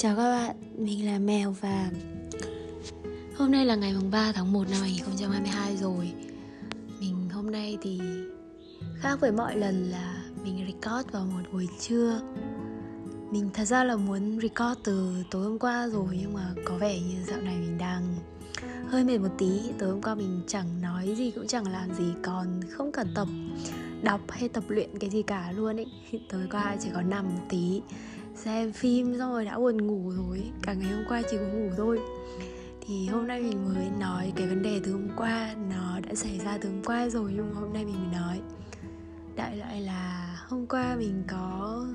Chào các bạn, mình là Mèo và Hôm nay là ngày 3 tháng 1 năm 2022 rồi. Mình hôm nay thì khác với mọi lần là mình record vào một buổi trưa. Mình thật ra là muốn record từ tối hôm qua rồi Nhưng mà có vẻ như dạo này mình đang hơi mệt một tí. Tối hôm qua mình chẳng nói gì cũng chẳng làm gì Còn không cần tập đọc hay tập luyện cái gì cả luôn ấy. Tối qua chỉ có nằm một tí xem phim xong rồi đã buồn ngủ rồi, cả ngày hôm qua chỉ có ngủ thôi. Thì hôm nay mình mới nói cái vấn đề từ hôm qua, nó đã xảy ra từ hôm qua rồi nhưng mà hôm nay mình mới nói. Đại loại là hôm qua mình có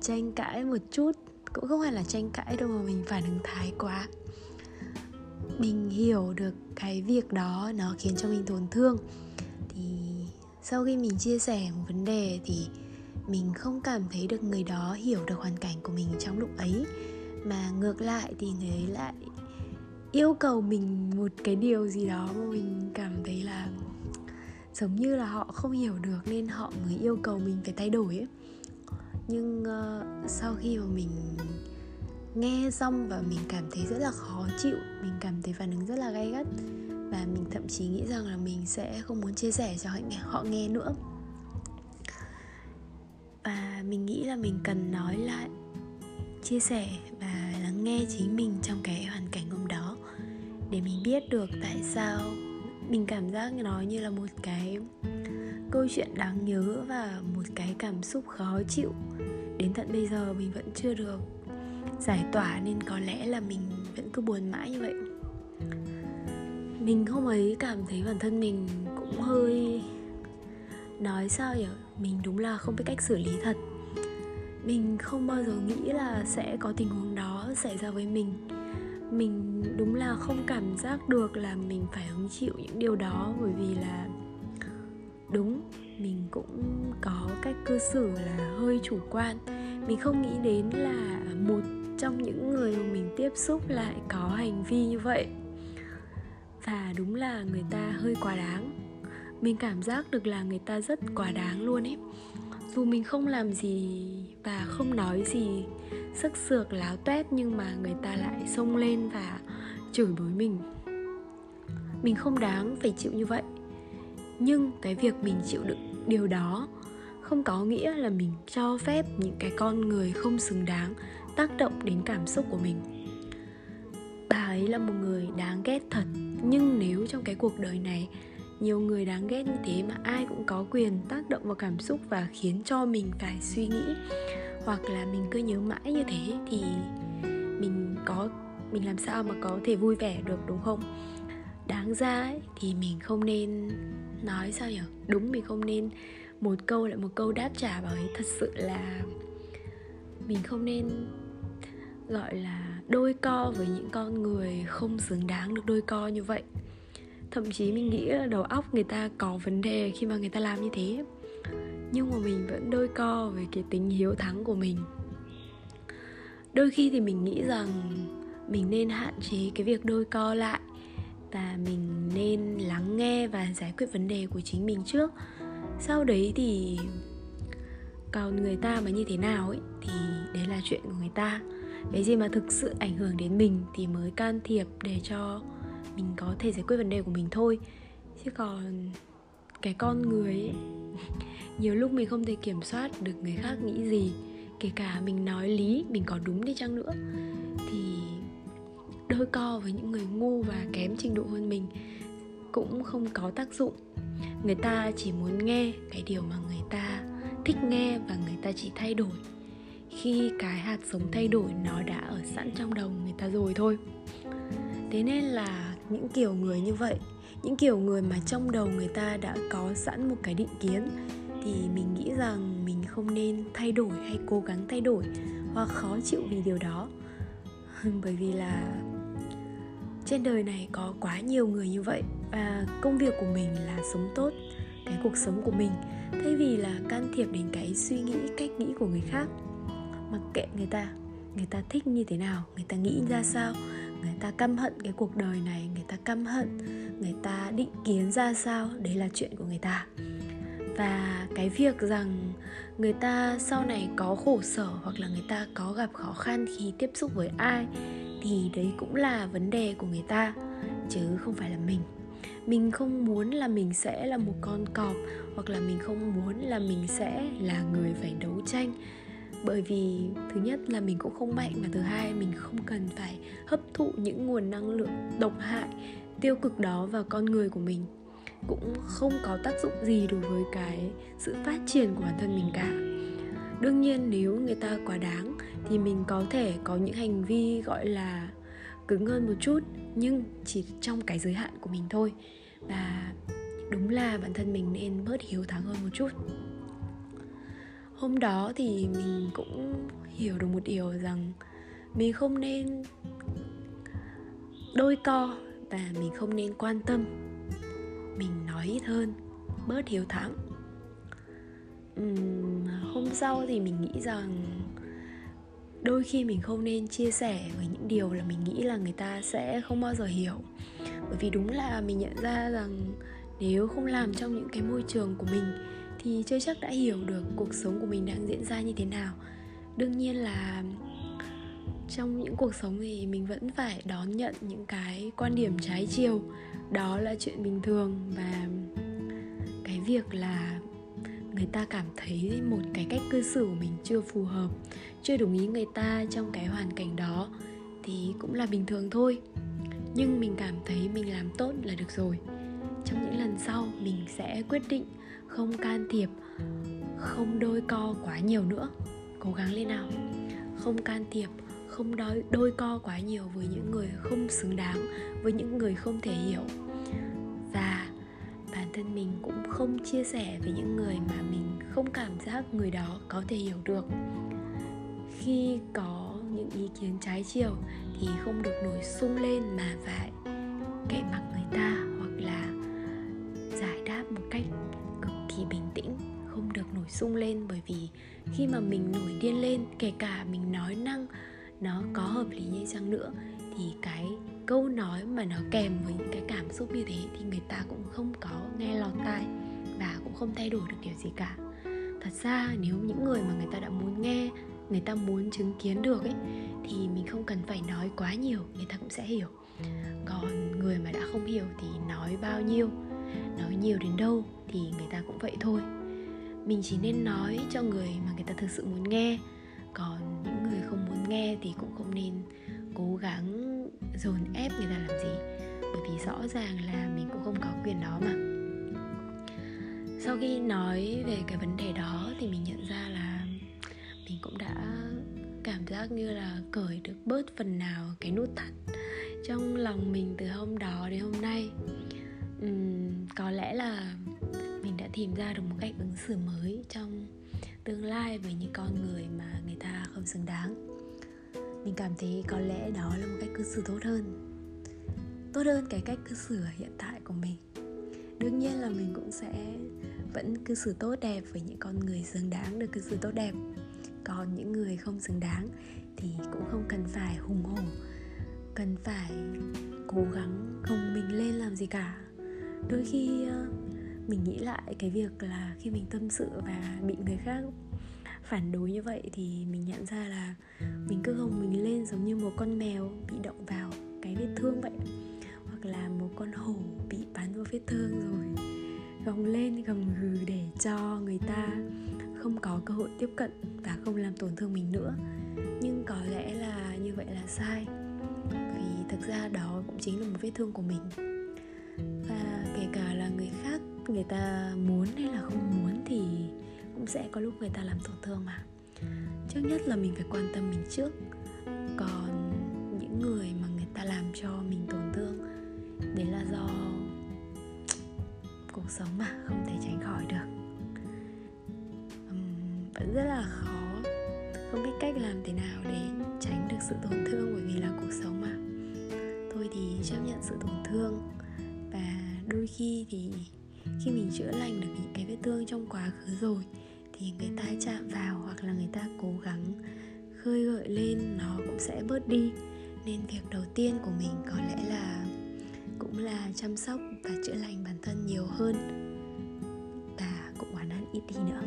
tranh cãi một chút, cũng không phải là tranh cãi đâu mà mình phản ứng thái quá. Mình hiểu được cái việc đó, nó khiến cho mình tổn thương. Thì sau khi mình chia sẻ một vấn đề thì mình không cảm thấy được người đó hiểu được hoàn cảnh của mình trong lúc ấy. Mà ngược lại thì người ấy lại yêu cầu mình một cái điều gì đó mà mình cảm thấy là giống như là họ không hiểu được nên họ mới yêu cầu mình phải thay đổi ấy. Nhưng uh, sau khi mà mình nghe xong và mình cảm thấy rất là khó chịu mình cảm thấy phản ứng rất là gay gắt và mình thậm chí nghĩ rằng là mình sẽ không muốn chia sẻ cho họ nghe nữa và mình nghĩ là mình cần nói lại, chia sẻ và lắng nghe chính mình trong cái hoàn cảnh hôm đó để mình biết được tại sao mình cảm giác nó như là một cái câu chuyện đáng nhớ và một cái cảm xúc khó chịu. Đến tận bây giờ mình vẫn chưa được giải tỏa nên có lẽ là mình vẫn cứ buồn mãi như vậy. Mình hôm ấy cảm thấy bản thân mình cũng hơi nói sao nhỉ mình đúng là không biết cách xử lý thật. Mình không bao giờ nghĩ là sẽ có tình huống đó xảy ra với mình. Mình đúng là không cảm giác được là mình phải hứng chịu những điều đó, bởi vì là đúng, mình cũng có cách cư xử là hơi chủ quan. Mình không nghĩ đến là một trong những người mà mình tiếp xúc lại có hành vi như vậy. Và đúng là người ta hơi quá đáng mình cảm giác được là người ta rất quá đáng luôn ấy. Dù mình không làm gì và không nói gì, sức sược láo toét nhưng mà người ta lại xông lên và chửi bới mình. Mình không đáng phải chịu như vậy. Nhưng cái việc mình chịu đựng điều đó không có nghĩa là mình cho phép những cái con người không xứng đáng tác động đến cảm xúc của mình. Bà ấy là một người đáng ghét thật, nhưng nếu trong cái cuộc đời này nhiều người đáng ghét như thế mà ai cũng có quyền tác động vào cảm xúc và khiến cho mình phải suy nghĩ. Hoặc là mình cứ nhớ mãi như thế thì mình có mình làm sao mà có thể vui vẻ được đúng không? Đáng ra ấy, thì mình không nên nói sao nhỉ đúng mình không nên một câu lại một câu đáp trả bởi ấy. Thật sự là mình không nên gọi là đôi co với những con người không xứng đáng được đôi co như vậy thậm chí mình nghĩ là đầu óc người ta có vấn đề khi mà người ta làm như thế. Nhưng mà mình vẫn đôi co về cái tính hiếu thắng của mình. Đôi khi thì mình nghĩ rằng mình nên hạn chế cái việc đôi co lại và mình nên lắng nghe và giải quyết vấn đề của chính mình trước. Sau đấy thì còn người ta mà như thế nào ấy, thì đấy là chuyện của người ta. Cái gì mà thực sự ảnh hưởng đến mình thì mới can thiệp để cho mình có thể giải quyết vấn đề của mình thôi. Chứ còn cái con người ấy, nhiều lúc mình không thể kiểm soát được người khác nghĩ gì kể cả mình nói lý mình có đúng đi chăng nữa. Thì đôi co với những người ngu và kém trình độ hơn mình cũng không có tác dụng. Người ta chỉ muốn nghe cái điều mà người ta thích nghe và người ta chỉ thay đổi. Khi cái hạt giống thay đổi nó đã ở sẵn trong đầu người ta rồi thôi. Thế nên là những kiểu người như vậy, những kiểu người mà trong đầu người ta đã có sẵn một cái định kiến, thì mình nghĩ rằng mình không nên thay đổi hay cố gắng thay đổi hoặc khó chịu vì điều đó. Bởi vì là trên đời này có quá nhiều người như vậy và công việc của mình là sống tốt, cái cuộc sống của mình. Thay vì là can thiệp đến cái suy nghĩ, cách nghĩ của người khác. Mặc kệ người ta người ta thích như thế nào, người ta nghĩ ra sao người ta căm hận cái cuộc đời này, người ta căm hận, người ta định kiến ra sao, đấy là chuyện của người ta. Và cái việc rằng người ta sau này có khổ sở hoặc là người ta có gặp khó khăn khi tiếp xúc với ai, thì đấy cũng là vấn đề của người ta, chứ không phải là mình. Mình không muốn là mình sẽ là một con cọp, hoặc là mình không muốn là mình sẽ là người phải đấu tranh bởi vì, thứ nhất là mình cũng không mạnh và thứ hai mình không cần phải hấp thụ những nguồn năng lượng độc hại, tiêu cực đó vào con người của mình. Cũng không có tác dụng gì đối với cái sự phát triển của bản thân mình cả. Đương nhiên nếu người ta quá đáng thì mình có thể có những hành vi gọi là cứng hơn một chút, nhưng chỉ trong cái giới hạn của mình thôi. Và đúng là bản thân mình nên bớt hiếu thắng hơn một chút hôm đó thì mình cũng hiểu được một điều rằng mình không nên đôi co và mình không nên quan tâm. Mình nói ít hơn bớt hiếu thắng. Uhm, hôm sau thì mình nghĩ rằng đôi khi mình không nên chia sẻ với những điều là mình nghĩ là người ta sẽ không bao giờ hiểu. Bởi vì đúng là mình nhận ra rằng nếu không làm trong những cái môi trường của mình thì chưa chắc đã hiểu được cuộc sống của mình đang diễn ra như thế nào. Đương nhiên là trong những cuộc sống thì mình vẫn phải đón nhận những cái quan điểm trái chiều. Đó là chuyện bình thường và cái việc là người ta cảm thấy một cái cách cư xử của mình chưa phù hợp, chưa đồng ý người ta trong cái hoàn cảnh đó thì cũng là bình thường thôi. Nhưng mình cảm thấy mình làm tốt là được rồi. Trong những lần sau, mình sẽ quyết định không can thiệp không đôi co quá nhiều nữa. Cố gắng lên nào. Không can thiệp không đôi, đôi co quá nhiều với những người không xứng đáng với những người không thể hiểu. Và bản thân mình cũng không chia sẻ với những người mà mình không cảm giác người đó có thể hiểu được. Khi có những ý kiến trái chiều thì không được nổi sung lên mà phải kệ mặc người ta hoặc là giải đáp một cách thì bình tĩnh, không được nổi sung lên bởi vì khi mà mình nổi điên lên, kể cả mình nói năng nó có hợp lý như chăng nữa, thì cái câu nói mà nó kèm với những cái cảm xúc như thế thì người ta cũng không có nghe lọt tai và cũng không thay đổi được điều gì cả. Thật ra, nếu những người mà người ta đã muốn nghe, người ta muốn chứng kiến được ấy, thì mình không cần phải nói quá nhiều, người ta cũng sẽ hiểu. Còn người mà đã không hiểu thì nói bao nhiêu, nói nhiều đến đâu? Thì người ta cũng vậy thôi. Mình chỉ nên nói cho người mà người ta thực sự muốn nghe. Còn những người không muốn nghe thì cũng không nên cố gắng dồn ép người ta làm gì. Bởi vì rõ ràng là mình cũng không có quyền đó mà. Sau khi nói về cái vấn đề đó thì mình nhận ra là mình cũng đã cảm giác như là cởi được bớt phần nào cái nút thắt trong lòng mình từ hôm đó đến hôm nay. Uhm, có lẽ là mình tìm ra được một cách ứng xử mới trong tương lai với những con người mà người ta không xứng đáng. Mình cảm thấy có lẽ đó là một cách cư xử tốt hơn. Tốt hơn cái cách cư xử hiện tại của mình. Đương nhiên là mình cũng sẽ vẫn cư xử tốt đẹp với những con người xứng đáng được cư xử tốt đẹp. Còn những người không xứng đáng thì cũng không cần phải hùng hổ, cần phải cố gắng gồng mình lên làm gì cả. Đôi khi ờ, mình nghĩ lại cái việc là khi mình tâm sự và bị người khác phản đối như vậy thì mình nhận ra là mình cứ gồng mình lên giống như một con mèo bị động vào cái vết thương vậy. Hoặc là một con hổ bị bắn vào vết thương rồi gồng lên gầm gừ để cho người ta không có cơ hội tiếp cận và không làm tổn thương mình nữa. Nhưng có lẽ là như vậy là sai, vì thực ra đó cũng chính là một vết thương của mình. Và kể cả là người khác người ta muốn hay là không muốn thì cũng sẽ có lúc người ta làm tổn thương mà. Trước nhất là mình phải quan tâm mình trước. Còn những người mà người ta làm cho mình tổn thương đấy là do cuộc sống mà không thể tránh khỏi được. Uhm, vẫn rất là khó không biết cách làm thế nào để tránh được sự tổn thương bởi vì là cuộc sống mà. Thôi thì chấp nhận sự tổn thương và đôi khi thì khi mình chữa lành được những cái vết thương trong quá khứ rồi, thì người ta chạm vào hoặc là người ta cố gắng khơi gợi lên, nó cũng sẽ bớt đi. Nên việc đầu tiên của mình có lẽ là cũng là chăm sóc và chữa lành bản thân nhiều hơn. Và cũng ăn ít đi nữa.